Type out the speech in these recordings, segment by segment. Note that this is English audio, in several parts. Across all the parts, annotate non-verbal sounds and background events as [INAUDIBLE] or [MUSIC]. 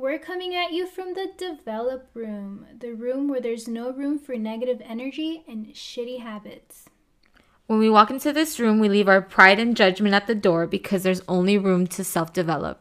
We're coming at you from the develop room, the room where there's no room for negative energy and shitty habits. When we walk into this room, we leave our pride and judgment at the door because there's only room to self develop.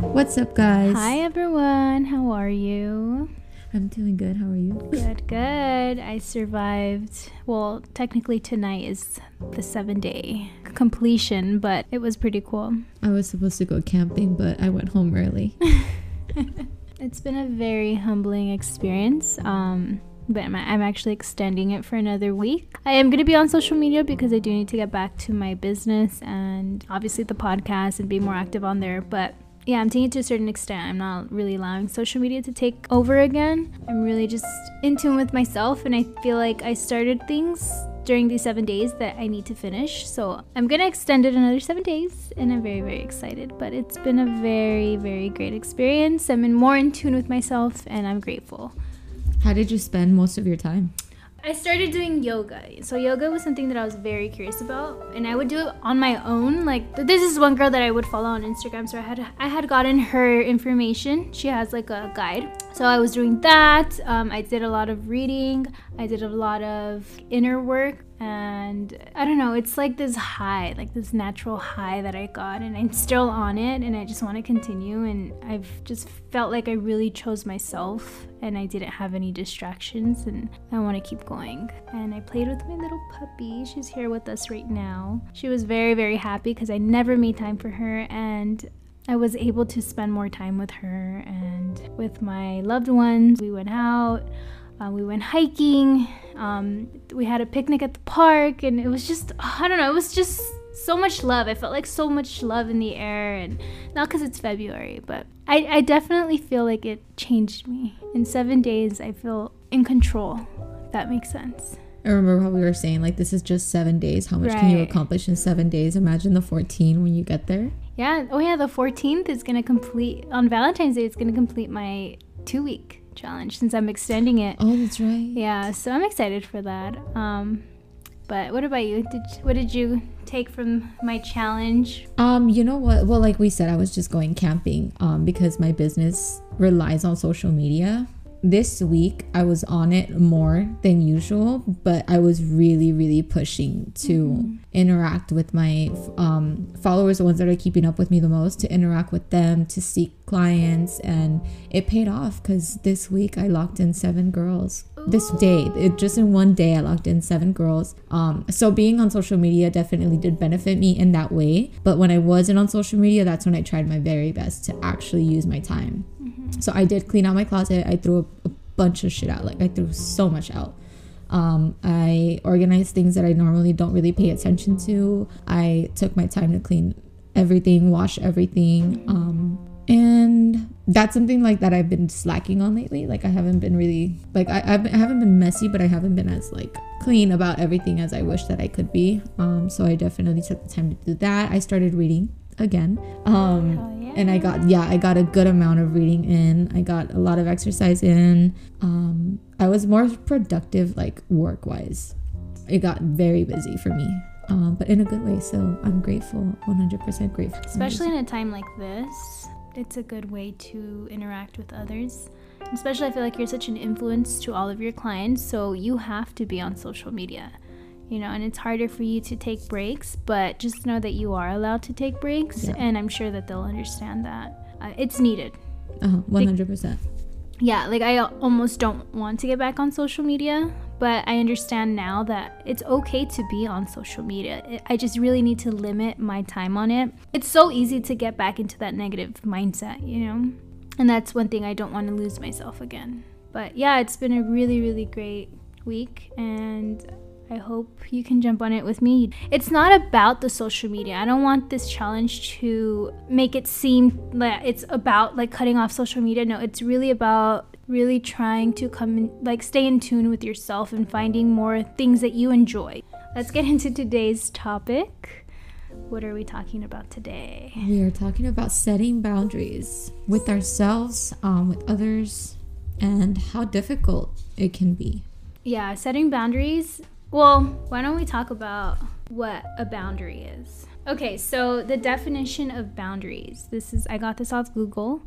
What's up, guys? Hi, everyone. How are you? I'm doing good. How are you? Good, good. I survived. Well, technically, tonight is the seven day completion, but it was pretty cool. I was supposed to go camping, but I went home early. [LAUGHS] It's been a very humbling experience. Um, but I'm, I'm actually extending it for another week. I am going to be on social media because I do need to get back to my business and obviously the podcast and be more active on there. But yeah, I'm taking it to a certain extent. I'm not really allowing social media to take over again. I'm really just in tune with myself, and I feel like I started things during these seven days that I need to finish. So I'm gonna extend it another seven days, and I'm very, very excited. But it's been a very, very great experience. I'm in more in tune with myself, and I'm grateful. How did you spend most of your time? I started doing yoga. So yoga was something that I was very curious about, and I would do it on my own. Like this is one girl that I would follow on Instagram, so I had I had gotten her information. She has like a guide, so I was doing that. Um, I did a lot of reading. I did a lot of inner work, and I don't know. It's like this high, like this natural high that I got, and I'm still on it, and I just want to continue. And I've just felt like I really chose myself and I didn't have any distractions and I want to keep going. And I played with my little puppy. She's here with us right now. She was very, very happy because I never made time for her and I was able to spend more time with her and with my loved ones. We went out. Uh, we went hiking. Um, we had a picnic at the park, and it was just, I don't know, it was just so much love. I felt like so much love in the air, and not because it's February, but I, I definitely feel like it changed me. In seven days, I feel in control, if that makes sense. I remember how we were saying, like, this is just seven days. How much can you accomplish in seven days? Imagine the 14 when you get there. Yeah. Oh, yeah. The 14th is going to complete, on Valentine's Day, it's going to complete my two week challenge since I'm extending it. Oh, that's right. Yeah. So I'm excited for that. Um, but what about you? Did what did you take from my challenge? Um, you know what? Well, like we said, I was just going camping um, because my business relies on social media. This week, I was on it more than usual, but I was really, really pushing to interact with my um, followers, the ones that are keeping up with me the most, to interact with them, to seek clients, and it paid off because this week I locked in seven girls. This day, it, just in one day, I locked in seven girls. Um, so being on social media definitely did benefit me in that way. But when I wasn't on social media, that's when I tried my very best to actually use my time. So I did clean out my closet. I threw a, a bunch of shit out. Like I threw so much out. Um, I organized things that I normally don't really pay attention to. I took my time to clean everything, wash everything. Um, and that's something like that I've been slacking on lately. Like I haven't been really like I, I've, I haven't been messy, but I haven't been as like clean about everything as I wish that I could be. Um, so I definitely took the time to do that. I started reading again. Um, yeah. and I got yeah, I got a good amount of reading in. I got a lot of exercise in. Um, I was more productive like work wise. It got very busy for me. Um, but in a good way. So I'm grateful, 100% grateful. Especially in a time like this, it's a good way to interact with others. Especially, I feel like you're such an influence to all of your clients, so you have to be on social media. You know, and it's harder for you to take breaks, but just know that you are allowed to take breaks, Yeah. and I'm sure that they'll understand that. Uh, it's needed. Uh-huh, 100%. Yeah, like I almost don't want to get back on social media, but I understand now that it's okay to be on social media. I just really need to limit my time on it. It's so easy to get back into that negative mindset, you know? And that's one thing I don't want to lose myself again. But yeah, it's been a really, really great week, and I hope you can jump on it with me. It's not about the social media. I don't want this challenge to make it seem like it's about like cutting off social media. No, it's really about really trying to come in, like stay in tune with yourself and finding more things that you enjoy. Let's get into today's topic. What are we talking about today? We are talking about setting boundaries with ourselves, um, with others, and how difficult it can be. Yeah, setting boundaries. Well, why don't we talk about what a boundary is? Okay, so the definition of boundaries. This is I got this off Google.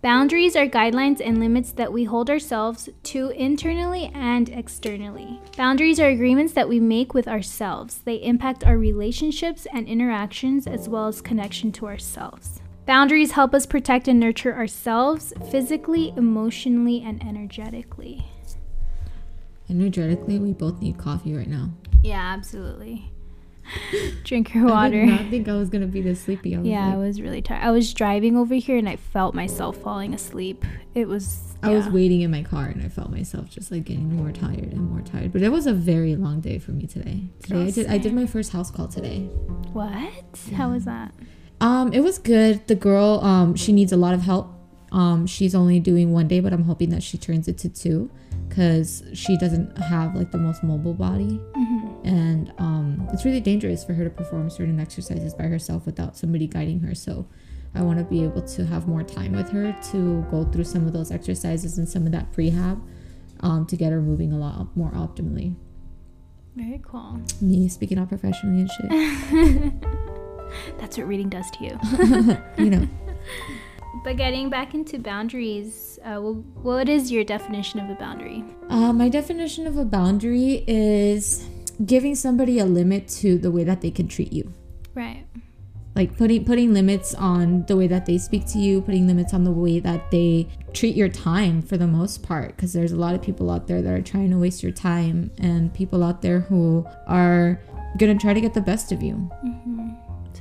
Boundaries are guidelines and limits that we hold ourselves to internally and externally. Boundaries are agreements that we make with ourselves. They impact our relationships and interactions as well as connection to ourselves. Boundaries help us protect and nurture ourselves physically, emotionally, and energetically. Energetically, we both need coffee right now. Yeah, absolutely. [LAUGHS] Drink your water. I did not think I was gonna be this sleepy. I Yeah, I was really tired. I was driving over here and I felt myself falling asleep. It was. I was waiting in my car and I felt myself just like getting more tired and more tired. But it was a very long day for me today. Today I did I did my first house call today. What? How was that? Um, it was good. The girl, um, she needs a lot of help. Um, she's only doing one day, but I'm hoping that she turns it to two, because she doesn't have like the most mobile body, and um, it's really dangerous for her to perform certain exercises by herself without somebody guiding her. So, I want to be able to have more time with her to go through some of those exercises and some of that prehab, um, to get her moving a lot more optimally. Very cool. Me speaking out professionally and shit, [LAUGHS] That's what reading does to you. [LAUGHS] you know. [LAUGHS] but getting back into boundaries, uh, wh- what is your definition of a boundary? Uh, my definition of a boundary is giving somebody a limit to the way that they can treat you. Right. Like putting putting limits on the way that they speak to you, putting limits on the way that they treat your time for the most part. Because there's a lot of people out there that are trying to waste your time, and people out there who are gonna try to get the best of you.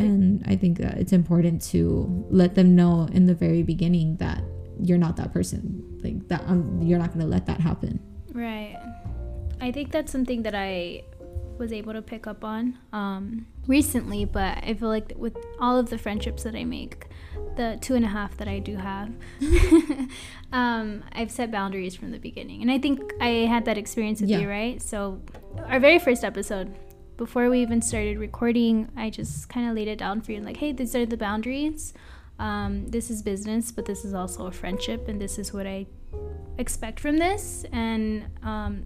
And I think that it's important to let them know in the very beginning that you're not that person. Like that, um, you're not gonna let that happen. Right. I think that's something that I was able to pick up on um, recently, but I feel like with all of the friendships that I make, the two and a half that I do have, [LAUGHS] um, I've set boundaries from the beginning. And I think I had that experience with Yeah. you, right? So, our very first episode, before we even started recording, I just kind of laid it down for you like, hey, these are the boundaries. Um, this is business, but this is also a friendship, and this is what I expect from this and um,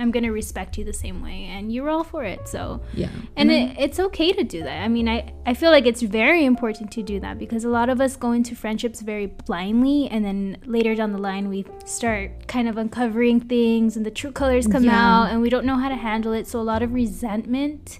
i'm gonna respect you the same way and you're all for it so Yeah. and it, mm-hmm. it's okay to do that i mean I, I feel like it's very important to do that because a lot of us go into friendships very blindly and then later down the line we start kind of uncovering things and the true colors come Yeah. out and we don't know how to handle it so a lot of resentment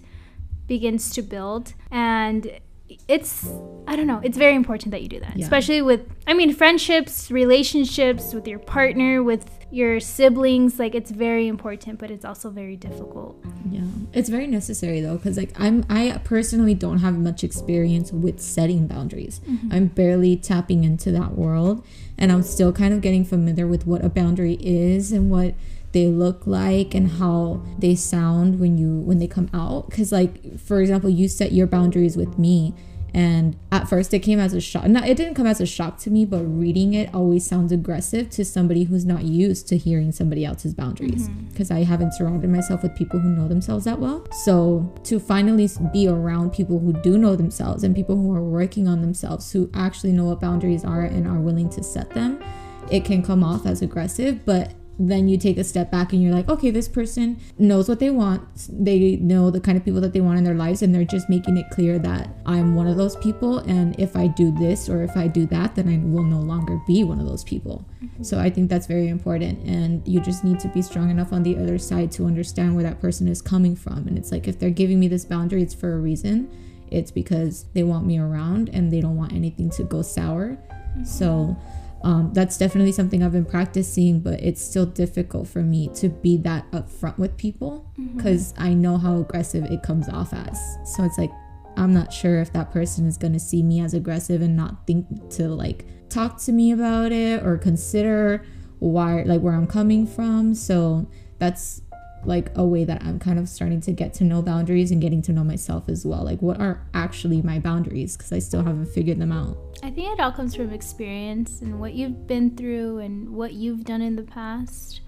begins to build and it's i don't know it's very important that you do that Yeah. especially with i mean friendships relationships with your partner with your siblings like it's very important but it's also very difficult Yeah, it's very necessary though, because like I'm, I personally don't have much experience with setting boundaries. Mm-hmm. I'm barely tapping into that world, and I'm still kind of getting familiar with what a boundary is and what they look like and how they sound when you when they come out. Because like for example, you set your boundaries with me. And at first, it came as a shock. No, it didn't come as a shock to me, but reading it always sounds aggressive to somebody who's not used to hearing somebody else's boundaries. Mm-hmm. Because I haven't surrounded myself with people who know themselves that well. So to finally be around people who do know themselves and people who are working on themselves, who actually know what boundaries are and are willing to set them, it can come off as aggressive, but then you take a step back and you're like, okay, this person knows what they want. They know the kind of people that they want in their lives, and they're just making it clear that I'm one of those people. And if I do this or if I do that, then I will no longer be one of those people. Mm-hmm. So I think that's very important. And you just need to be strong enough on the other side to understand where that person is coming from. And it's like, if they're giving me this boundary, it's for a reason. It's because they want me around and they don't want anything to go sour. Mm-hmm. So um, that's definitely something I've been practicing, but it's still difficult for me to be that upfront with people because I know how aggressive it comes off as. So it's like, I'm not sure if that person is going to see me as aggressive and not think to like talk to me about it or consider why, like, where I'm coming from. So that's like a way that I'm kind of starting to get to know boundaries and getting to know myself as well. Like, what are actually my boundaries? Because I still haven't figured them out. I think it all comes from experience and what you've been through and what you've done in the past.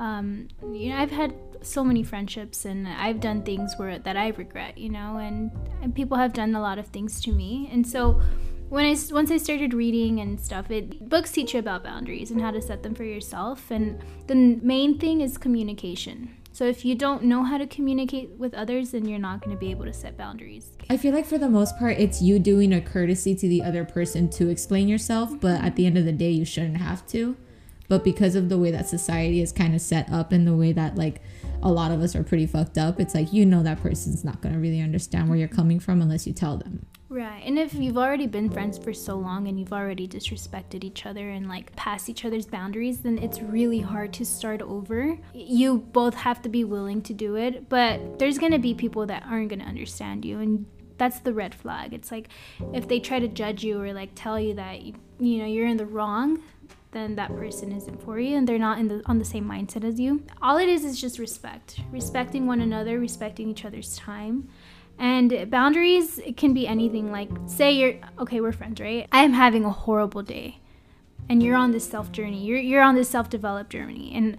Um, you know, I've had so many friendships and I've done things where that I regret, you know, and, and people have done a lot of things to me. And so when I once I started reading and stuff, it books teach you about boundaries and how to set them for yourself. And the main thing is communication. So if you don't know how to communicate with others, then you're not going to be able to set boundaries. I feel like for the most part, it's you doing a courtesy to the other person to explain yourself, but at the end of the day, you shouldn't have to. But because of the way that society is kind of set up and the way that, like, a lot of us are pretty fucked up, it's like you know that person's not going to really understand where you're coming from unless you tell them. Right. And if you've already been friends for so long and you've already disrespected each other and like passed each other's boundaries, then it's really hard to start over. You both have to be willing to do it, but there's going to be people that aren't going to understand you and that's the red flag. It's like if they try to judge you or like tell you that you, know you're in the wrong, then that person isn't for you and they're not in the on the same mindset as you. All it is is just respect. Respecting one another, respecting each other's time. And boundaries can be anything like say you're okay, we're friends, right? I am having a horrible day. And you're on this self journey. You're you're on this self-developed journey and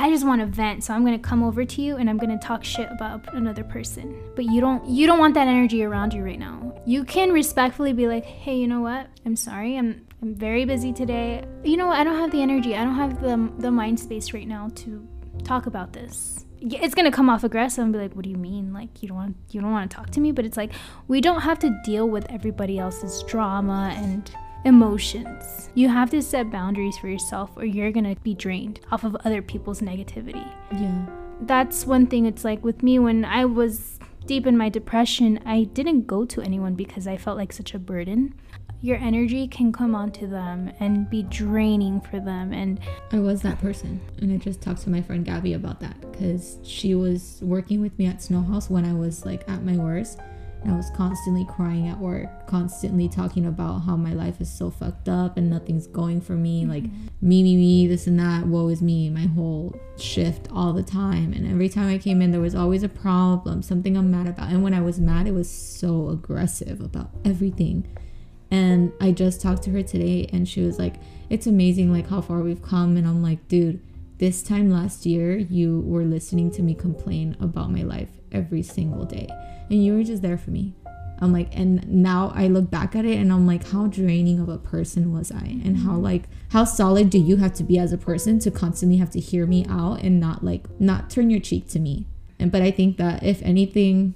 I just want to vent, so I'm gonna come over to you and I'm gonna talk shit about another person. But you don't you don't want that energy around you right now. You can respectfully be like, hey, you know what? I'm sorry. I'm I'm very busy today. You know what? I don't have the energy. I don't have the the mind space right now to talk about this. It's gonna come off aggressive and be like, "What do you mean? Like you don't want you don't want to talk to me?" But it's like we don't have to deal with everybody else's drama and emotions. You have to set boundaries for yourself, or you're gonna be drained off of other people's negativity. Yeah. That's one thing. It's like with me when I was deep in my depression, I didn't go to anyone because I felt like such a burden your energy can come onto them and be draining for them and i was that person and i just talked to my friend gabby about that because she was working with me at snow house when i was like at my worst and I was constantly crying at work, constantly talking about how my life is so fucked up and nothing's going for me. Mm-hmm. Like, me, me, me, this and that, woe is me, my whole shift all the time. And every time I came in, there was always a problem, something I'm mad about. And when I was mad, it was so aggressive about everything. And I just talked to her today and she was like, it's amazing, like, how far we've come. And I'm like, dude, this time last year, you were listening to me complain about my life every single day and you were just there for me. I'm like, and now I look back at it and I'm like, how draining of a person was I? And how, mm-hmm. like, how solid do you have to be as a person to constantly have to hear me out and not, like, not turn your cheek to me? And, but I think that if anything,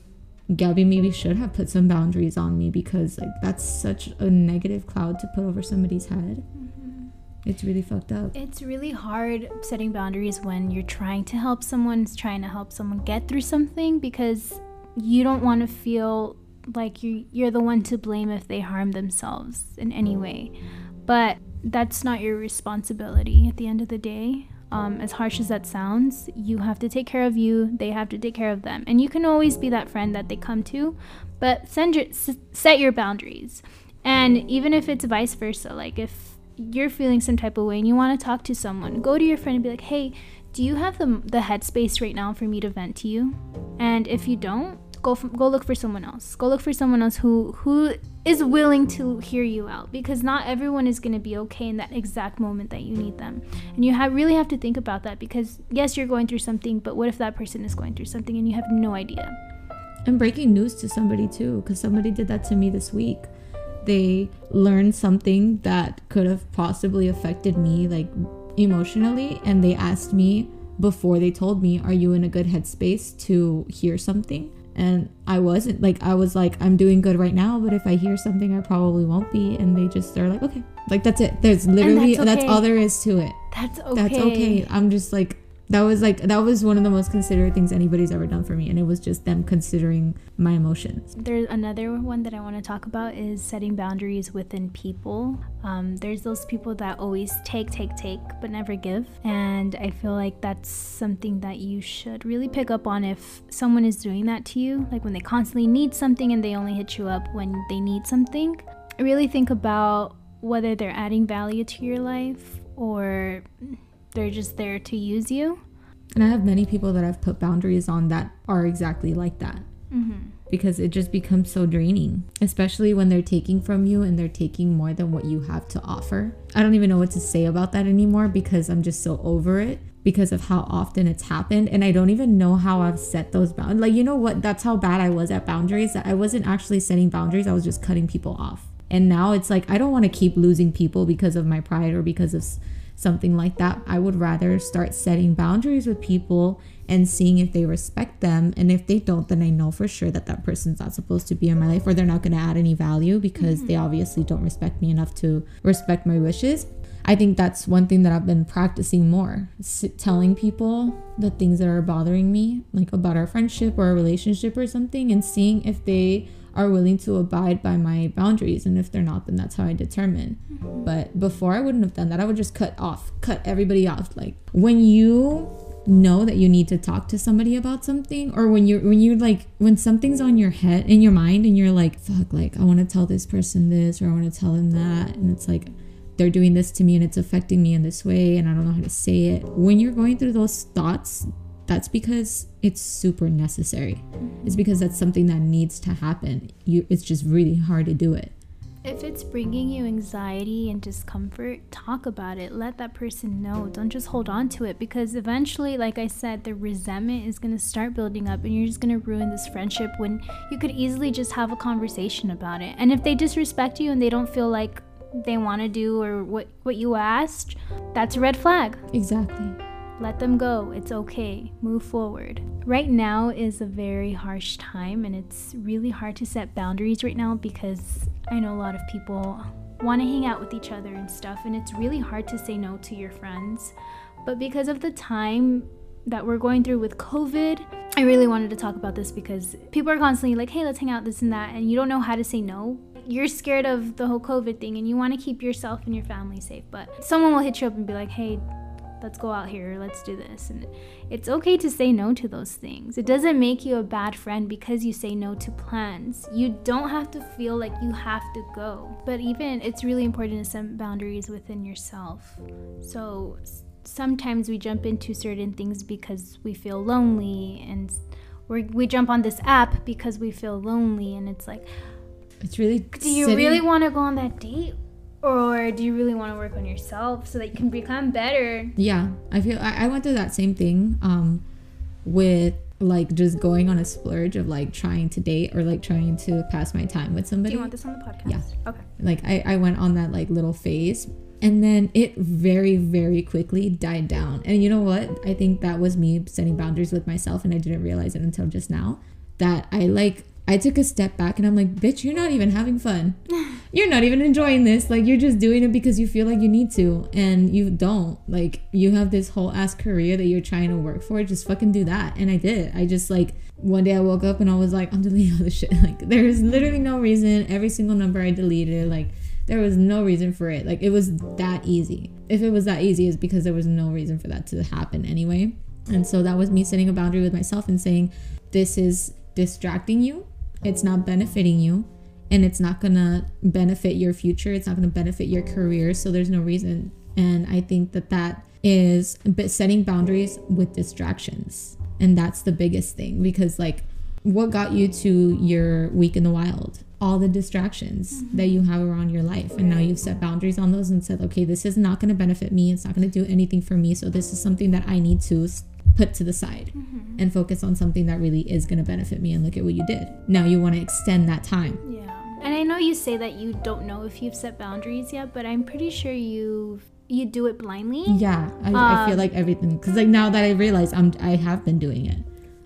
Gabby maybe should have put some boundaries on me because, like, that's such a negative cloud to put over somebody's head. Mm-hmm. It's really fucked up. It's really hard setting boundaries when you're trying to help someone, trying to help someone get through something because you don't want to feel like you you're the one to blame if they harm themselves in any way. But that's not your responsibility at the end of the day. Um, as harsh as that sounds, you have to take care of you. They have to take care of them, and you can always be that friend that they come to. But send your, set your boundaries, and even if it's vice versa, like if you're feeling some type of way and you want to talk to someone, go to your friend and be like, "Hey, do you have the the headspace right now for me to vent to you?" And if you don't, go go look for someone else. Go look for someone else who who is willing to hear you out because not everyone is going to be okay in that exact moment that you need them. And you have really have to think about that because yes, you're going through something, but what if that person is going through something and you have no idea? And breaking news to somebody too cuz somebody did that to me this week. They learned something that could have possibly affected me like emotionally and they asked me before they told me, Are you in a good headspace to hear something? And I wasn't like I was like I'm doing good right now, but if I hear something, I probably won't be. And they just they're like, okay, like that's it. There's literally that's, okay. that's all there is to it. That's okay. That's okay. I'm just like that was like that was one of the most considerate things anybody's ever done for me and it was just them considering my emotions. There's another one that i want to talk about is setting boundaries within people. Um, there's those people that always take take take but never give and i feel like that's something that you should really pick up on if someone is doing that to you like when they constantly need something and they only hit you up when they need something. Really think about whether they're adding value to your life or they're just there to use you. And I have many people that I've put boundaries on that are exactly like that. Mm-hmm. Because it just becomes so draining, especially when they're taking from you and they're taking more than what you have to offer. I don't even know what to say about that anymore because I'm just so over it because of how often it's happened. And I don't even know how I've set those boundaries. Like, you know what? That's how bad I was at boundaries. That I wasn't actually setting boundaries, I was just cutting people off. And now it's like, I don't want to keep losing people because of my pride or because of something like that. I would rather start setting boundaries with people and seeing if they respect them. And if they don't, then I know for sure that that person's not supposed to be in my life or they're not going to add any value because mm-hmm. they obviously don't respect me enough to respect my wishes. I think that's one thing that I've been practicing more S- telling people the things that are bothering me, like about our friendship or our relationship or something, and seeing if they are willing to abide by my boundaries. And if they're not, then that's how I determine. Mm-hmm. But before, I wouldn't have done that. I would just cut off, cut everybody off. Like when you know that you need to talk to somebody about something or when you're when you're like when something's on your head in your mind and you're like fuck like i want to tell this person this or i want to tell them that and it's like they're doing this to me and it's affecting me in this way and I don't know how to say it. When you're going through those thoughts, that's because it's super necessary. It's because that's something that needs to happen. You it's just really hard to do it. If it's bringing you anxiety and discomfort, talk about it. Let that person know. Don't just hold on to it because eventually, like I said, the resentment is going to start building up and you're just going to ruin this friendship when you could easily just have a conversation about it. And if they disrespect you and they don't feel like they want to do or what what you asked, that's a red flag. Exactly. Let them go. It's okay. Move forward. Right now is a very harsh time and it's really hard to set boundaries right now because I know a lot of people want to hang out with each other and stuff and it's really hard to say no to your friends. But because of the time that we're going through with COVID, I really wanted to talk about this because people are constantly like, hey, let's hang out, this and that, and you don't know how to say no you're scared of the whole COVID thing and you want to keep yourself and your family safe, but someone will hit you up and be like, hey, let's go out here, let's do this. And it's okay to say no to those things. It doesn't make you a bad friend because you say no to plans. You don't have to feel like you have to go. But even it's really important to set boundaries within yourself. So sometimes we jump into certain things because we feel lonely and we we jump on this app because we feel lonely and it's like it's really. Do you sitting... really want to go on that date? Or do you really want to work on yourself so that you can become better? Yeah, I feel I, I went through that same thing um, with like just going on a splurge of like trying to date or like trying to pass my time with somebody. Do you want this on the podcast? Yeah. Okay. Like I, I went on that like little phase and then it very very quickly died down. And you know what? I think that was me setting boundaries with myself and I didn't realize it until just now that I like I took a step back and I'm like, bitch, you're not even having fun. [SIGHS] You're not even enjoying this. Like, you're just doing it because you feel like you need to, and you don't. Like, you have this whole ass career that you're trying to work for. Just fucking do that. And I did. I just, like, one day I woke up and I was like, I'm deleting all this shit. [LAUGHS] Like, there's literally no reason. Every single number I deleted, like, there was no reason for it. Like, it was that easy. If it was that easy, it's because there was no reason for that to happen anyway. And so that was me setting a boundary with myself and saying, this is distracting you it's not benefiting you and it's not going to benefit your future it's not going to benefit your career so there's no reason. And i think that that is setting boundaries with distractions and that's the biggest thing because like what got you to your week in the wild? All the distractions mm-hmm. that you have around your life and now you've set boundaries on those and said okay this is not going to benefit me it's not going to do anything for me so this is something that i need to put to the side mm-hmm. and focus on something that really is going to benefit me and look at what you did. Now you want to extend that time. Yeah. And I know you say that you don't know if you've set boundaries yet, but I'm pretty sure you've you do it blindly. Yeah, I, um, I feel um, like everything because like now that I realize I'm I have been doing it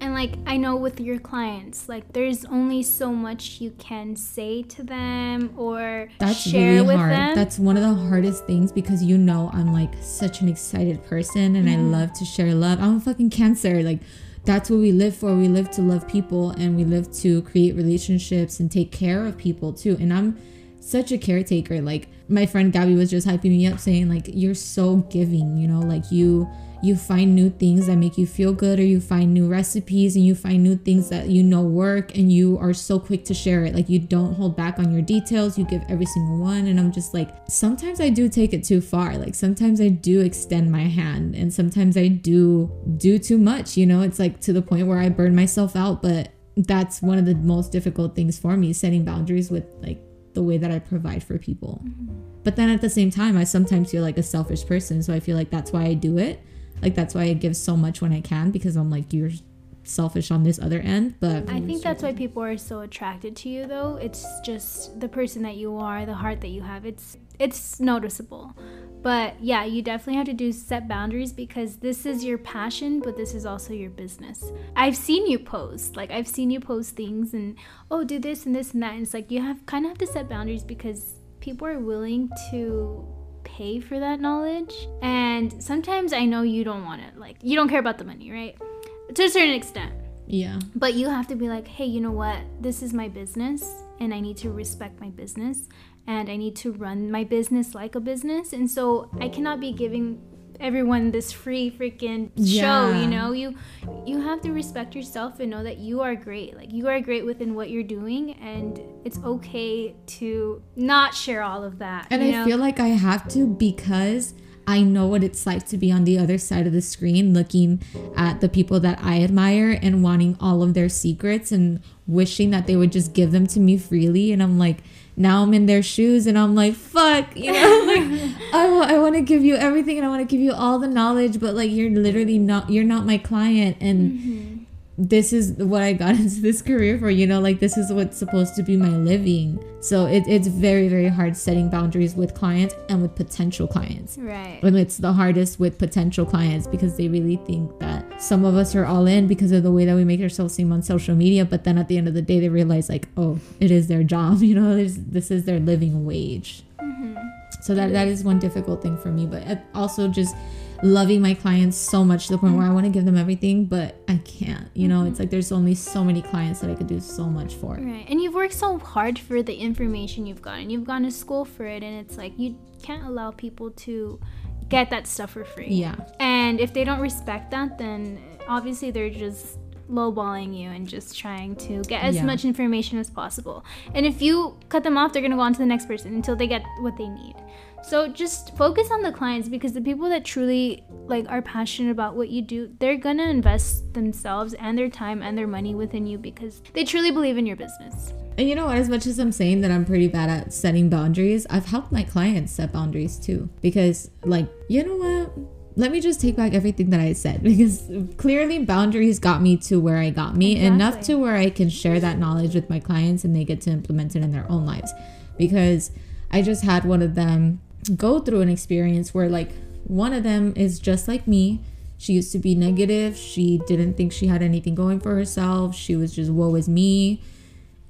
and like i know with your clients like there's only so much you can say to them or that's share really with hard. them. that's one of the hardest things because you know i'm like such an excited person and mm-hmm. i love to share love. I'm a fucking cancer. Like that's what we live for. We live to love people and we live to create relationships and take care of people too. And i'm such a caretaker. Like my friend gabby was just hyping me up saying like you're so giving you know? Like you you find new things that make you feel good or you find new recipes and you find new things that you know work and you are so quick to share it. Like you don't hold back on your details. You give every single one. And i'm just like sometimes i do take it too far. Like sometimes i do extend my hand and sometimes i do do too much you know? It's like to the point where i burn myself out but that's one of the most difficult things for me setting boundaries with like the way that i provide for people. Mm-hmm. but then at the same time i sometimes feel like a selfish person so i feel like that's why i do it like that's why I give so much when I can because I'm like you're selfish on this other end but i think that's why people are so attracted to you though it's just the person that you are the heart that you have it's it's noticeable But yeah, you definitely have to do set boundaries because this is your passion, but this is also your business. I've seen you post, like I've seen you post things and oh, do this and this and that. And it's like you have kind of have to set boundaries because people are willing to pay for that knowledge. And sometimes I know you don't want it. Like you don't care about the money, right? To a certain extent. Yeah. But you have to be like, hey, you know what? This is my business and I need to respect my business and I need to run my business like a business. And so I cannot be giving everyone this free freaking Yeah. show, you know? You you have to respect yourself and know that you are great. Like you are great within what you're doing and it's okay to not share all of that. And I know? feel like I have to because I know what it's like to be on the other side of the screen looking at the people that I admire and wanting all of their secrets and wishing that they would just give them to me freely. And I'm like, now I'm in their shoes and I'm like, fuck, you know, like [LAUGHS] I want, I want to give you everything and I want to give you all the knowledge, but like you're literally not, you're not my client. And mm-hmm. This is what I got [LAUGHS] into this career for, you know, like this is what's supposed to be my living. So it, it's very, very hard setting boundaries with clients and with potential clients. Right. And it's the hardest with potential clients because they really think that some of us are all in because of the way that we make ourselves seem on social media. But then at the end of the day, they realize, like, oh, it is their job, [LAUGHS] you know, this, this is their living wage. Mm-hmm. So that, that is one difficult thing for me. But also just loving my clients so much to the point where I mm-hmm. want to give them everything, but I can't. You know, it's mm-hmm. like there's only so many clients that I could do so much for. Right. And you've worked so hard for the information you've gotten. You've gone to school for it, and it's like you can't allow people to get that stuff for free. Yeah. And if they don't respect that, then obviously they're just lowballing you and just trying to get as Yeah. much information as possible. And if you cut them off, they're going to go on to the next person until they get what they need. So just focus on the clients because the people that truly like are passionate about what you do, they're going to invest themselves and their time and their money within you because they truly believe in your business. And you know what? As much as I'm saying that I'm pretty bad at setting boundaries, I've helped my clients set boundaries too. Because, like, you know what? Let me just take back everything that I said [LAUGHS] because clearly boundaries got me to where I got me enough Exactly. to where I can share that knowledge with my clients and they get to implement it in their own lives. Because I just had one of them go through an experience where, like, one of them is just like me. She used to be negative. She didn't think she had anything going for herself. She was just, woe is me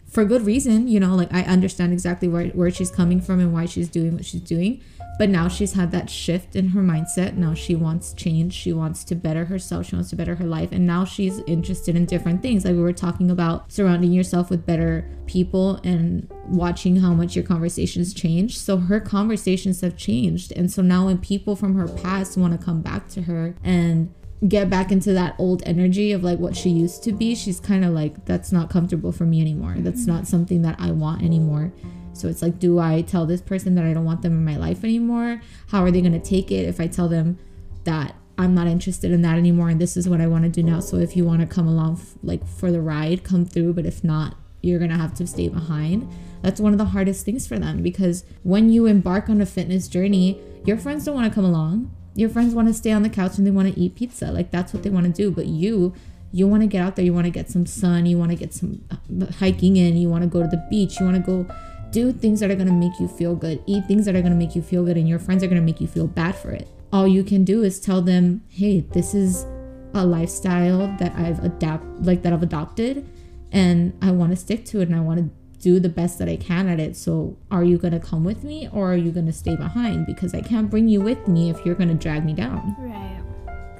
for good reason you know like i understand exactly where, where she's coming from and why she's doing what she's doing but now she's had that shift in her mindset. Now she wants change. She wants to better herself. She wants to better her life. And now she's interested in different things. Like we were talking about surrounding yourself with better people and watching how much your conversations change. So her conversations have changed. And so now when people from her past want to come back to her and get back into that old energy of like what she used to be, she's kind of like, that's not comfortable for me anymore. That's not something that I want anymore. So it's like, do I tell this person that I don't want them in my life anymore? How are they going to take it if I tell them that I'm not interested in that anymore and this is what I want to do now? So if you want to come along f- like for the ride, come through. But if not, you're going to have to stay behind. That's one of the hardest things for them because when you embark on a fitness journey, your friends don't want to come along your friends want to stay on the couch and they want to eat pizza like that's what they want to do but you you want to get out there you want to get some sun you want to get some uh, hiking in you want to go to the beach you want to go do things that are to make you feel good eat things that are to make you feel good and your friends are to make you feel bad for it all you can do is tell them hey this is a lifestyle that i've adapt like that i've adopted and i want to stick to it and i want to do the best that I can at it. So, are you going to come with me or are you going to stay behind? Because I can't bring you with me if you're going to drag me down. Right.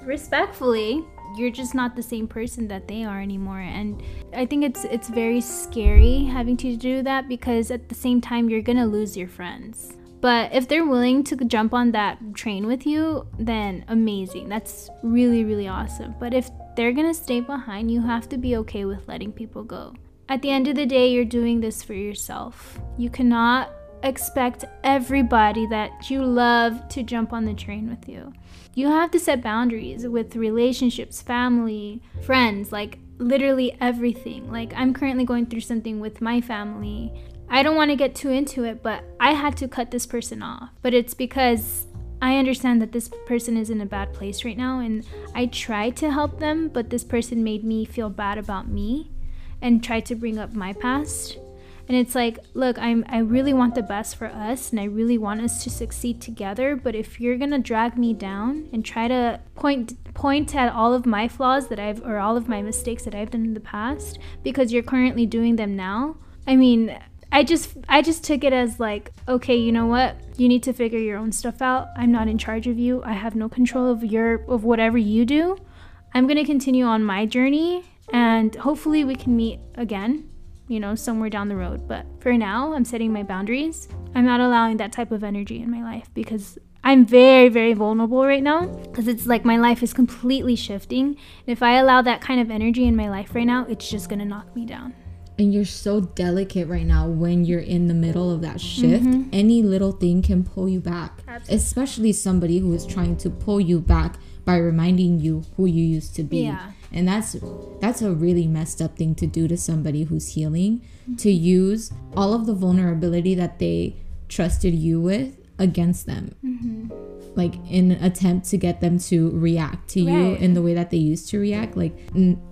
Respectfully, you're just not the same person that they are anymore and I think it's it's very scary having to do that because at the same time you're going to lose your friends. But if they're willing to jump on that train with you, then amazing. That's really really awesome. But if they're going to stay behind, you have to be okay with letting people go. At the end of the day, you're doing this for yourself. You cannot expect everybody that you love to jump on the train with you. You have to set boundaries with relationships, family, friends, like literally everything. Like, I'm currently going through something with my family. I don't want to get too into it, but I had to cut this person off. But it's because I understand that this person is in a bad place right now, and I tried to help them, but this person made me feel bad about me and tried to bring up my past. And it's like, look, I'm I really want the best for us and I really want us to succeed together, but if you're to drag me down and try to point point at all of my flaws that I've or all of my mistakes that I've done in the past because you're currently doing them now, I mean, I just I just took it as like, okay, you know what? You need to figure your own stuff out. I'm not in charge of you. I have no control of your of whatever you do. I'm to continue on my journey and hopefully we can meet again, you know, somewhere down the road. But for now, I'm setting my boundaries. I'm not allowing that type of energy in my life because I'm very, very vulnerable right now because it's like my life is completely shifting. And if I allow that kind of energy in my life right now, it's just going to knock me down and you're so delicate right now when you're in the middle of that shift mm-hmm. any little thing can pull you back Absolutely. especially somebody who is trying to pull you back by reminding you who you used to be yeah. And that's that's a really messed up thing to do to somebody who's healing mm-hmm. to use all of the vulnerability that they trusted you with against them mm-hmm like in an attempt to get them to react to right. you in the way that they used to react like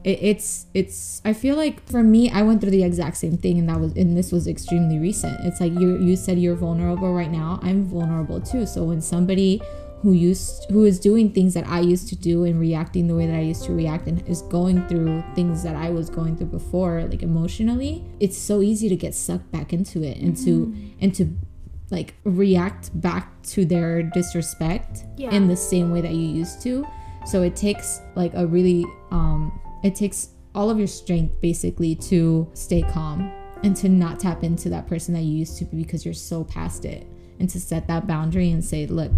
it's it's i feel like for me i went through the exact same thing and that was and this was extremely recent it's like you you said you're vulnerable right now i'm vulnerable too so when somebody who used who is doing things that I used to do and reacting the way that I used to react and is going through things that I was going through before like emotionally it's so easy to get sucked back into it and mm-hmm. to and to like react back to their disrespect yeah. in the same way that you used to. So it takes like a really um it takes all of your strength basically to stay calm and to not tap into that person that you used to be because you're so past it and to set that boundary and say, "Look,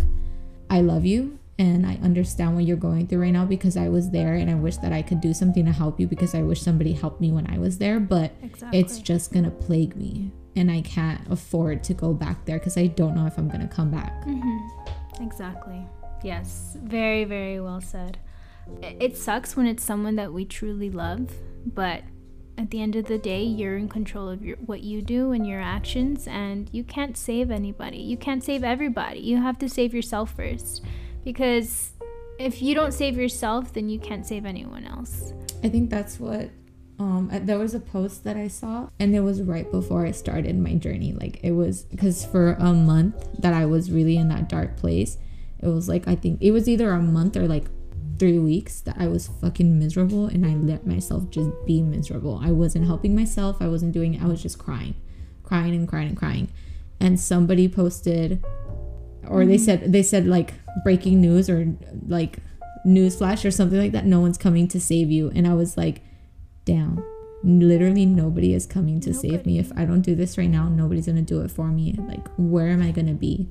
I love you and I understand what you're going through right now because I was there and I wish that I could do something to help you because I wish somebody helped me when I was there, but exactly. it's just going to plague me and I can't afford to go back there because I don't know if I'm going to come back. Mm-hmm. Exactly. Yes. Very, very well said. It sucks when it's someone that we truly love, but at the end of the day, you're in control of your, what you do and your actions, and you can't save anybody. You can't save everybody. You have to save yourself first because if you don't save yourself, then you can't save anyone else. I think that's what um there was a post that i saw and it was right before i started my journey like it was because for a month that i was really in that dark place it was like i think it was either a month or like three weeks that i was fucking miserable and i let myself just be miserable i wasn't helping myself i wasn't doing it i was just crying crying and crying and crying and somebody posted or mm-hmm. they said they said like breaking news or like news flash or something like that no one's coming to save you and i was like down. Literally, nobody is coming to nobody. save me. If I don't do this right now, nobody's gonna do it for me. Like, where am I gonna be?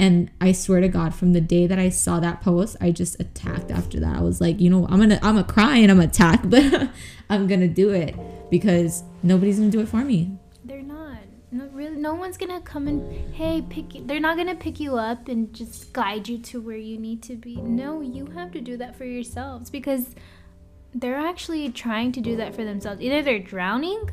And I swear to God, from the day that I saw that post, I just attacked after that. I was like, you know, I'm gonna, I'm gonna cry and I'm gonna attack, [LAUGHS] but I'm gonna do it because nobody's gonna do it for me. They're not. No, really, no one's gonna come and hey, pick. You. They're not gonna pick you up and just guide you to where you need to be. No, you have to do that for yourselves because they're actually trying to do that for themselves. Either they're drowning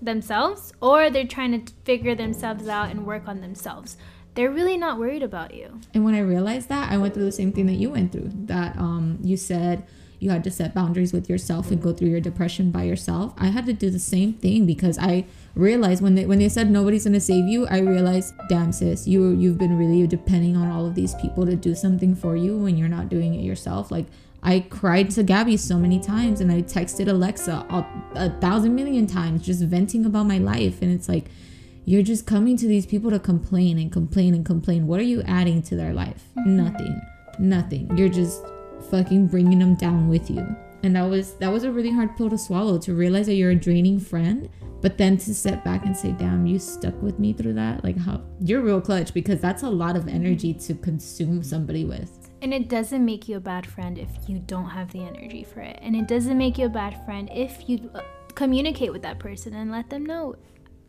themselves or they're trying to figure themselves out and work on themselves. They're really not worried about you. And when I realized that, I went through the same thing that you went through. That um, you said you had to set boundaries with yourself and go through your depression by yourself. I had to do the same thing because I realized when they when they said nobody's gonna save you, I realized, damn sis, you you've been really depending on all of these people to do something for you when you're not doing it yourself. Like I cried to Gabby so many times and I texted Alexa a, a thousand million times just venting about my life. And it's like, you're just coming to these people to complain and complain and complain. What are you adding to their life? Nothing. Nothing. You're just fucking bringing them down with you. And that was that was a really hard pill to swallow to realize that you're a draining friend, but then to step back and say, "Damn, you stuck with me through that." Like how you're real clutch because that's a lot of energy to consume somebody with. And it doesn't make you a bad friend if you don't have the energy for it. And it doesn't make you a bad friend if you uh, communicate with that person and let them know,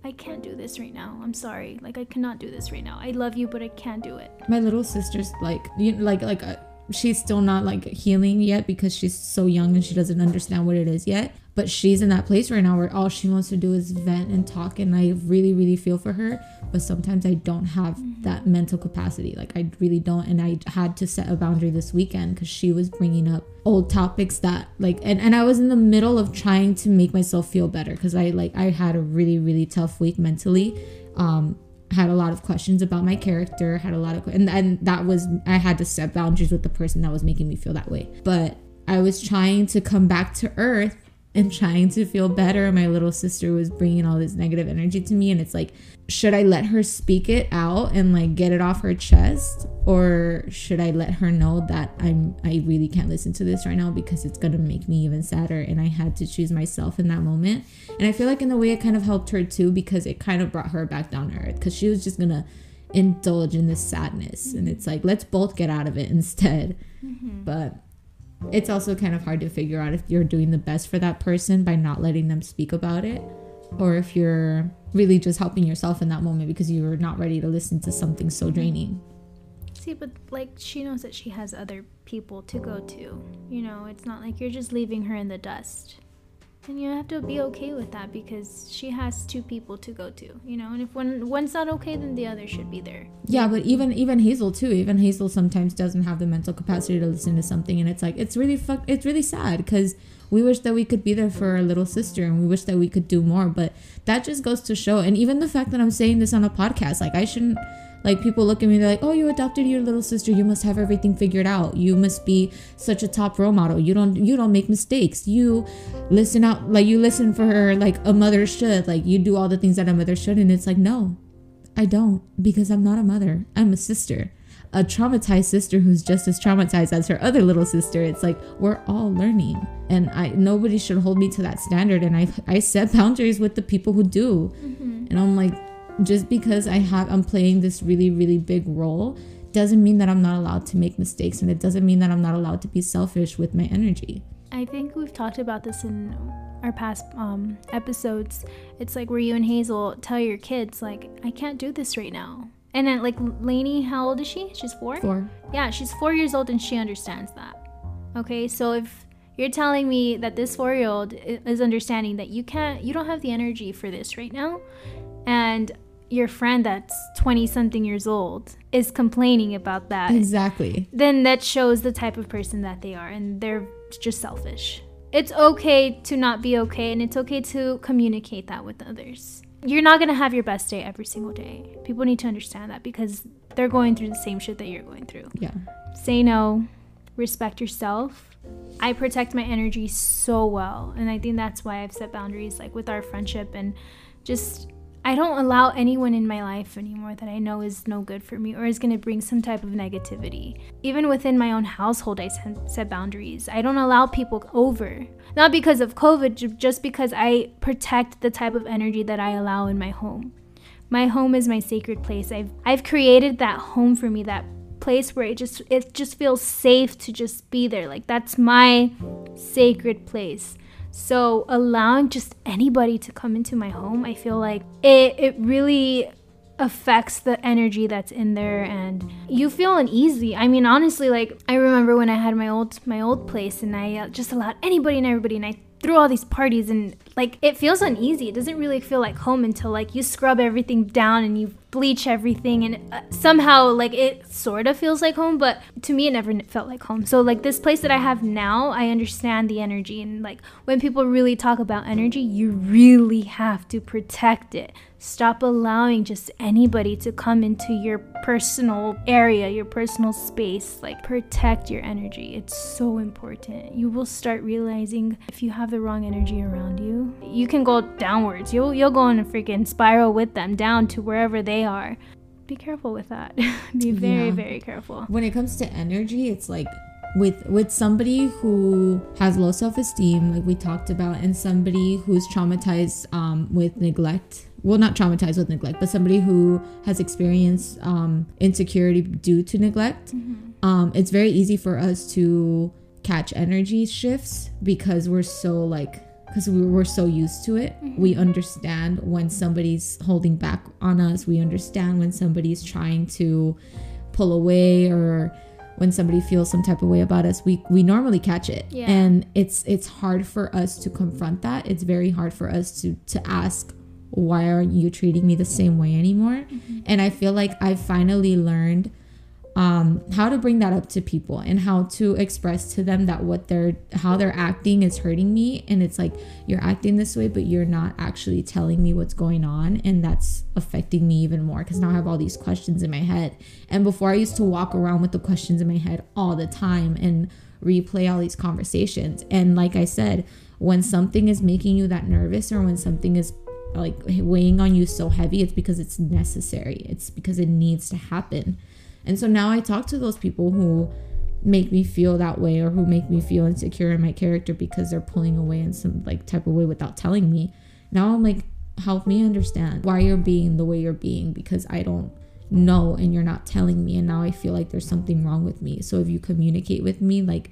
I can't do this right now. I'm sorry. Like I cannot do this right now. I love you, but I can't do it. My little sister's like, you like like uh, she's still not like healing yet because she's so young and she doesn't understand what it is yet but she's in that place right now where all she wants to do is vent and talk and i really really feel for her but sometimes i don't have mm-hmm. that mental capacity like i really don't and i had to set a boundary this weekend because she was bringing up old topics that like and, and i was in the middle of trying to make myself feel better because i like i had a really really tough week mentally um had a lot of questions about my character had a lot of and, and that was i had to set boundaries with the person that was making me feel that way but i was trying to come back to earth and trying to feel better. My little sister was bringing all this negative energy to me. And it's like, should I let her speak it out and like get it off her chest? Or should I let her know that I'm, I really can't listen to this right now because it's going to make me even sadder. And I had to choose myself in that moment. And I feel like in a way it kind of helped her too because it kind of brought her back down to earth because she was just going to indulge in this sadness. And it's like, let's both get out of it [LAUGHS] instead. Mm-hmm. But it's also kind of hard to figure out if you're doing the best for that person by not letting them speak about it or if you're really just helping yourself in that moment because you're not ready to listen to something so draining. See, but like she knows that she has other people to go to. You know, it's not like you're just leaving her in the dust and you have to be okay with that because she has two people to go to you know? And if one one's not okay then the other should be there. Yeah but even even hazel too even hazel sometimes doesn't have the mental capacity to listen to something and it's like it's really fuck it's really sad because we wish that we could be there for our little sister and we wish that we could do more but that just goes to show and even the fact that i'm saying this on a podcast like i shouldn't like people look at me, they're like, "Oh, you adopted your little sister. You must have everything figured out. You must be such a top role model. You don't you don't make mistakes. You listen out like you listen for her like a mother should. Like you do all the things that a mother should." And it's like, "No. I don't because I'm not a mother. I'm a sister." A traumatized sister who's just as traumatized as her other little sister. It's like we're all learning. And I nobody should hold me to that standard and I I set boundaries with the people who do. Mm-hmm. And I'm like just because I have I'm playing this really really big role doesn't mean that I'm not allowed to make mistakes and it doesn't mean that I'm not allowed to be selfish with my energy. I think we've talked about this in our past um, episodes. It's like where you and Hazel tell your kids like I can't do this right now. And then like Lainey, how old is she? She's 4? 4. Yeah, she's 4 years old and she understands that. Okay? So if you're telling me that this 4-year-old is understanding that you can't you don't have the energy for this right now and your friend that's 20 something years old is complaining about that. Exactly. Then that shows the type of person that they are and they're just selfish. It's okay to not be okay and it's okay to communicate that with others. You're not going to have your best day every single day. People need to understand that because they're going through the same shit that you're going through. Yeah. Say no. Respect yourself. I protect my energy so well and i think that's why i've set boundaries like with our friendship and just I don't allow anyone in my life anymore that I know is no good for me or is going to bring some type of negativity. Even within my own household, I set boundaries. I don't allow people over. Not because of COVID, just because I protect the type of energy that I allow in my home. My home is my sacred place. I've I've created that home for me, that place where it just it just feels safe to just be there. Like that's my sacred place. So allowing just anybody to come into my home, I feel like it it really affects the energy that's in there and you feel uneasy. I mean honestly like I remember when I had my old my old place and I uh, just allowed anybody and everybody and I threw all these parties and like it feels uneasy. It doesn't really feel like home until like you scrub everything down and you bleach everything and uh, somehow like it sort of feels like home but to me it never felt like home so like this place that i have now i understand the energy and like when people really talk about energy you really have to protect it stop allowing just anybody to come into your personal area your personal space like protect your energy it's so important you will start realizing if you have the wrong energy around you you can go downwards you'll you'll go in a freaking spiral with them down to wherever they are. Be careful with that. [LAUGHS] Be very, yeah. very careful. When it comes to energy, it's like with with somebody who has low self-esteem like we talked about and somebody who's traumatized um, with neglect well not traumatized with neglect but somebody who has experienced um, insecurity due to neglect mm-hmm. um, it's very easy for us to catch energy shifts because we're so like because we're so used to it. Mm-hmm. We understand when somebody's holding back on us. We understand when somebody's trying to pull away or when somebody feels some type of way about us we we normally catch it Yeah. and it's it's hard for us to confront that it's very hard for us to to ask why aren't you treating me the same way anymore? And i feel like i finally learned um, how to bring that up to people and how to express to them that what they're how they're acting is hurting me. And it's like you're acting this way but you're not actually telling me what's going on. And that's affecting me even more because now i have all these questions in my head. And before i used to walk around with the questions in my head all the time and replay all these conversations. And like i said when something is making you that nervous or when something is like weighing on you so heavy it's because it's necessary it's because it needs to happen and so now I talk to those people who make me feel that way or who make me feel insecure in my character because they're pulling away in some like type of way without telling me. Now I'm like, help me understand why you're being the way you're being because I don't know and you're not telling me and now I feel like there's something wrong with me. So if you communicate with me like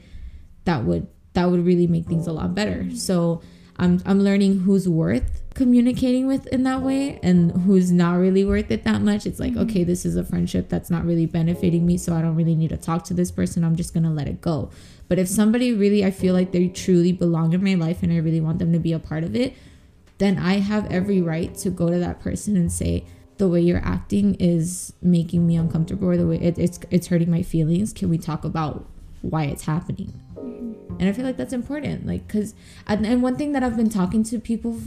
that would that would really make things a lot better. So I'm I'm learning who's worth communicating with in that way and who's not really worth it that much. It's like, mm-hmm. okay, this is a friendship that's not really benefiting me, so I don't really need to talk to this person. I'm just gonna let it go. But if somebody really I feel like they truly belong in my life and I really want them to be a part of it, then I have every right to go to that person and say, the way you're acting is making me uncomfortable or the way it, it's it's hurting my feelings. Can we talk about why it's happening? And i feel like that's important like because and, and one thing that i've been talking to people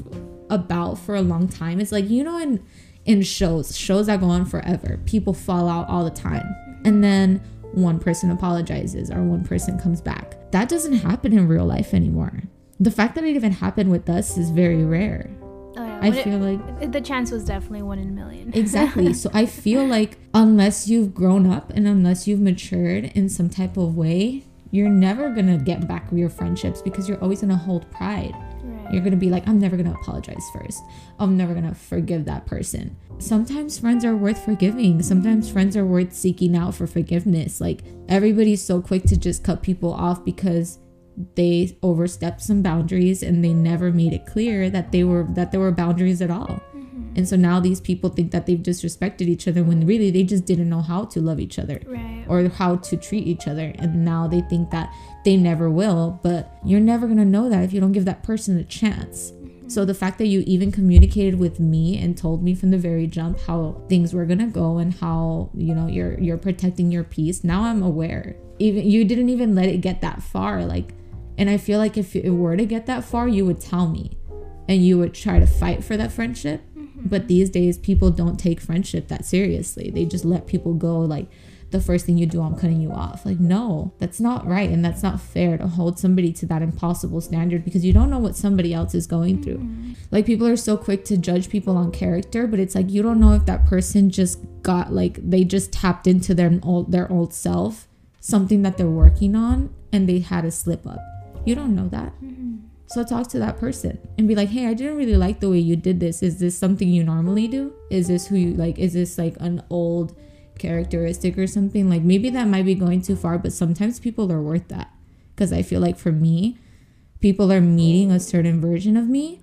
about for a long time is like you know in in shows shows that go on forever people fall out all the time. And then one person apologizes or one person comes back. That doesn't happen in real life anymore. The fact that it even happened with us is very rare. Oh, yeah. i When it- feel like the chance was definitely one in a million. [LAUGHS] exactly. So i feel like unless you've grown up and unless you've matured in some type of way you're never gonna get back your friendships because you're always gonna hold pride. Right. you're gonna be like i'm never gonna apologize first. I'm never gonna forgive that person. Sometimes friends are worth forgiving. Sometimes friends are worth seeking out for forgiveness. Like everybody's so quick to just cut people off because they overstepped some boundaries and they never made it clear that they were that there were boundaries at all and so now these people think that they've disrespected each other when really they just didn't know how to love each other Right. or how to treat each other. And now they think that they never will but you're never going to know that if you don't give that person a chance. Mm-hmm. So the fact that you even communicated with me and told me from the very jump how things were going to go and how you know you're you're protecting your peace now i'm aware. Even you didn't even let it get that far like and i feel like if it were to get that far you would tell me and you would try to fight for that friendship but these days people don't take friendship that seriously. They just let people go like the first thing you do i'm cutting you off. Like no that's not right and that's not fair to hold somebody to that impossible standard because you don't know what somebody else is going through. Mm-hmm. Like people are so quick to judge people on character but it's like you don't know if that person just got like they just tapped into their old their old self something that they're working on and they had a slip up. You don't know that mm-hmm. So talk to that person and be like, "Hey, I didn't really like the way you did this. Is this something you normally do? Is this who you like? Is this like an old characteristic or something? Like maybe that might be going too far, but sometimes people are worth that. Cuz I feel like for me, people are meeting a certain version of me,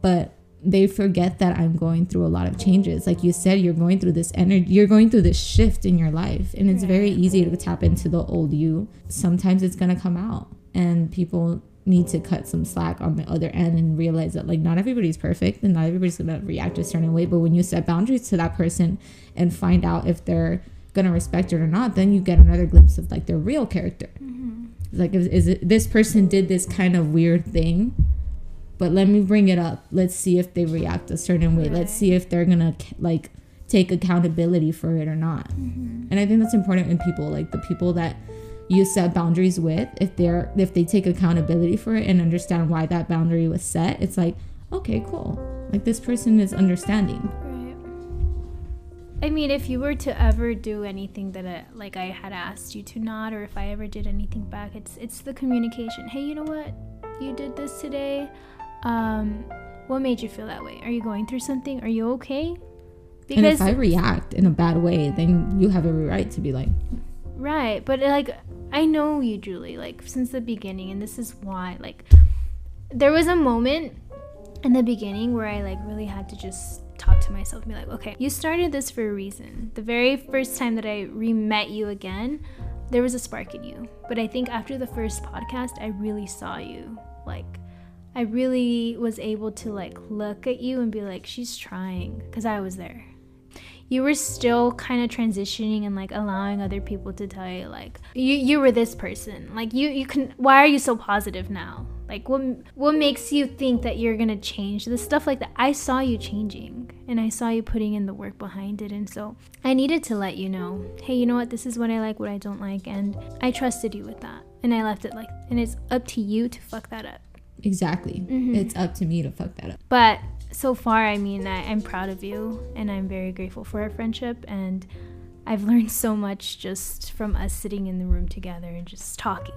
but they forget that I'm going through a lot of changes. Like you said, you're going through this energy, you're going through this shift in your life, and it's very easy to tap into the old you. Sometimes it's going to come out, and people need to cut some slack on the other end and realize that like not everybody's perfect and not everybody's gonna react a certain way. But when you set boundaries to that person and find out if they're gonna respect it or not then you get another glimpse of like their real character. Mm-hmm. Like is, is it this person did this kind of weird thing but let me bring it up. Let's see if they react a certain way. Let's see if they're gonna like take accountability for it or not. Mm-hmm. And i think that's important in people like the people that you set boundaries with if they're if they take accountability for it and understand why that boundary was set it's like okay cool like this person is understanding Right. I mean, if you were to ever do anything that I, like I had asked you to not, or if I ever did anything back, it's it's the communication. Hey, you know what? You did this today. Um, what made you feel that way? Are you going through something? Are you okay? and if i react in a bad way then you have every right to be like Right, but like I know you, Julie, like since the beginning, and this is why. Like, there was a moment in the beginning where I like really had to just talk to myself and be like, okay, you started this for a reason. The very first time that I re met you again, there was a spark in you. But I think after the first podcast, I really saw you. Like, I really was able to like look at you and be like, she's trying, because I was there. You were still kind of transitioning and like allowing other people to tell you like you you were this person. Like you you can why are you so positive now? Like what what makes you think that you're to change? The stuff like that. I saw you changing and I saw you putting in the work behind it and so I needed to let you know, "Hey, you know what? This is what I like, what I don't like." And I trusted you with that. And I left it like and it's up to you to fuck that up. Exactly. Mm-hmm. It's up to me to fuck that up. But so far, I mean, I, I'm proud of you and I'm very grateful for our friendship. And I've learned so much just from us sitting in the room together and just talking.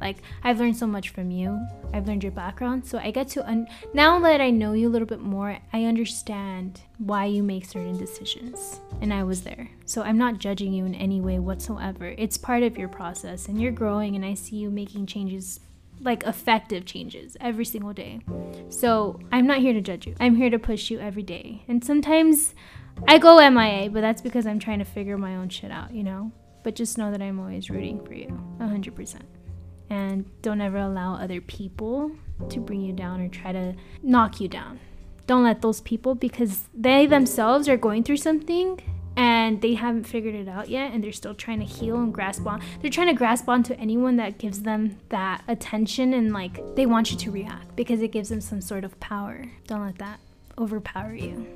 Like, I've learned so much from you. I've learned your background. So I get to, un- now that I know you a little bit more, I understand why you make certain decisions. And I was there. So I'm not judging you in any way whatsoever. It's part of your process and you're growing, and I see you making changes like effective changes every single day. So I'm not here to judge you. I'm here to push you every day. And sometimes I go MIA, but that's because I'm trying to figure my own shit out, you know? But just know that I'm always rooting for you, 100%. And don't ever allow other people to bring you down or try to knock you down. Don't let those people, because they themselves are going through something and they haven't figured it out yet and they're still trying to heal and grasp on they're trying to grasp onto anyone that gives them that attention and like they want you to react because it gives them some sort of power. Don't let that overpower you.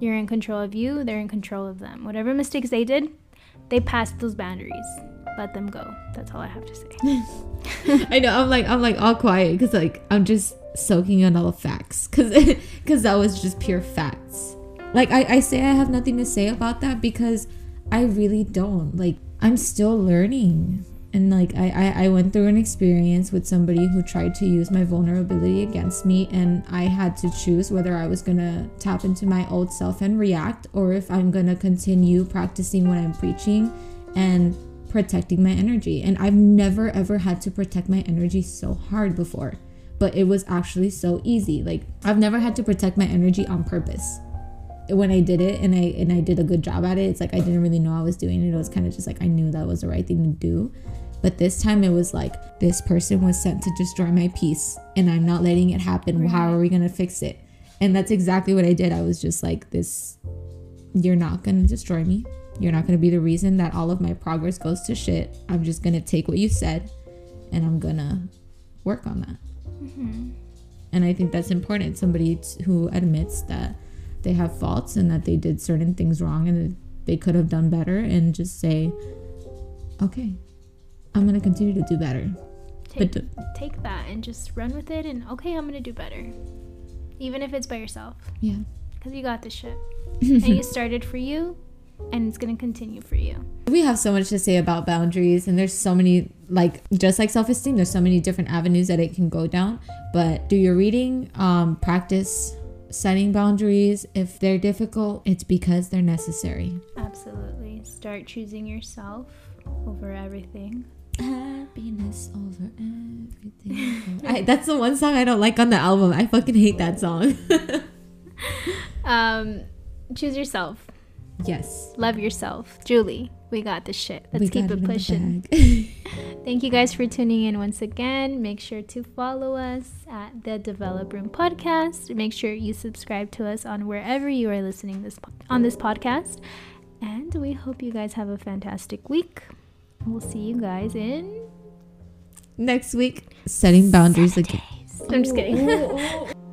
You're in control of you they're in control of them. Whatever mistakes they did they passed those boundaries. Let them go. That's all i have to say. [LAUGHS] I know. I'm like I'm like all quiet because like I'm just soaking in all the facts because because [LAUGHS] that was just pure facts. Like I, I say I have nothing to say about that because I really don't. Like I'm still learning. And like I, I, I went through an experience with somebody who tried to use my vulnerability against me and I had to choose whether I was gonna tap into my old self and react or if I'm gonna continue practicing what I'm preaching and protecting my energy. And I've never ever had to protect my energy so hard before. But it was actually so easy. Like I've never had to protect my energy on purpose when I did it and I and I did a good job at it, it's like I didn't really know I was doing it. It was kind of just like I knew that was the right thing to do. But this time it was like this person was sent to destroy my peace and I'm not letting it happen. How are we gonna fix it? And that's exactly what I did. I was just like this you're not gonna destroy me. You're not gonna be the reason that all of my progress goes to shit. I'm just gonna take what you said and I'm gonna work on that. Mm-hmm. And I think that's important. Somebody t- who admits that they have faults and that they did certain things wrong and they could have done better and just say, okay, I'm going to continue to do better. take, But d- take that and just run with it and okay i'm gonna do better even if it's by yourself yeah. because you got this shit [LAUGHS] and you started for you and it's gonna continue for you We have so much to say about boundaries, and there's so many, like, just like self esteem, there's so many different avenues that it can go down. But do your reading, um, practice setting boundaries. If they're difficult, it's because they're necessary. absolutely start choosing yourself over everything Happiness over everything. I, that's the one song I don't like on the album. I fucking hate that song. [LAUGHS] um choose yourself yes. love yourself julie we got the shit let's we keep it pushing. [LAUGHS] [LAUGHS] Thank you guys for tuning in once again. Make sure to follow us at the Develop Room Podcast. Make sure you subscribe to us on wherever you are listening this po- on this podcast. And we hope you guys have a fantastic week. We'll see you guys in Next week, setting boundaries again. I'm just kidding. [LAUGHS]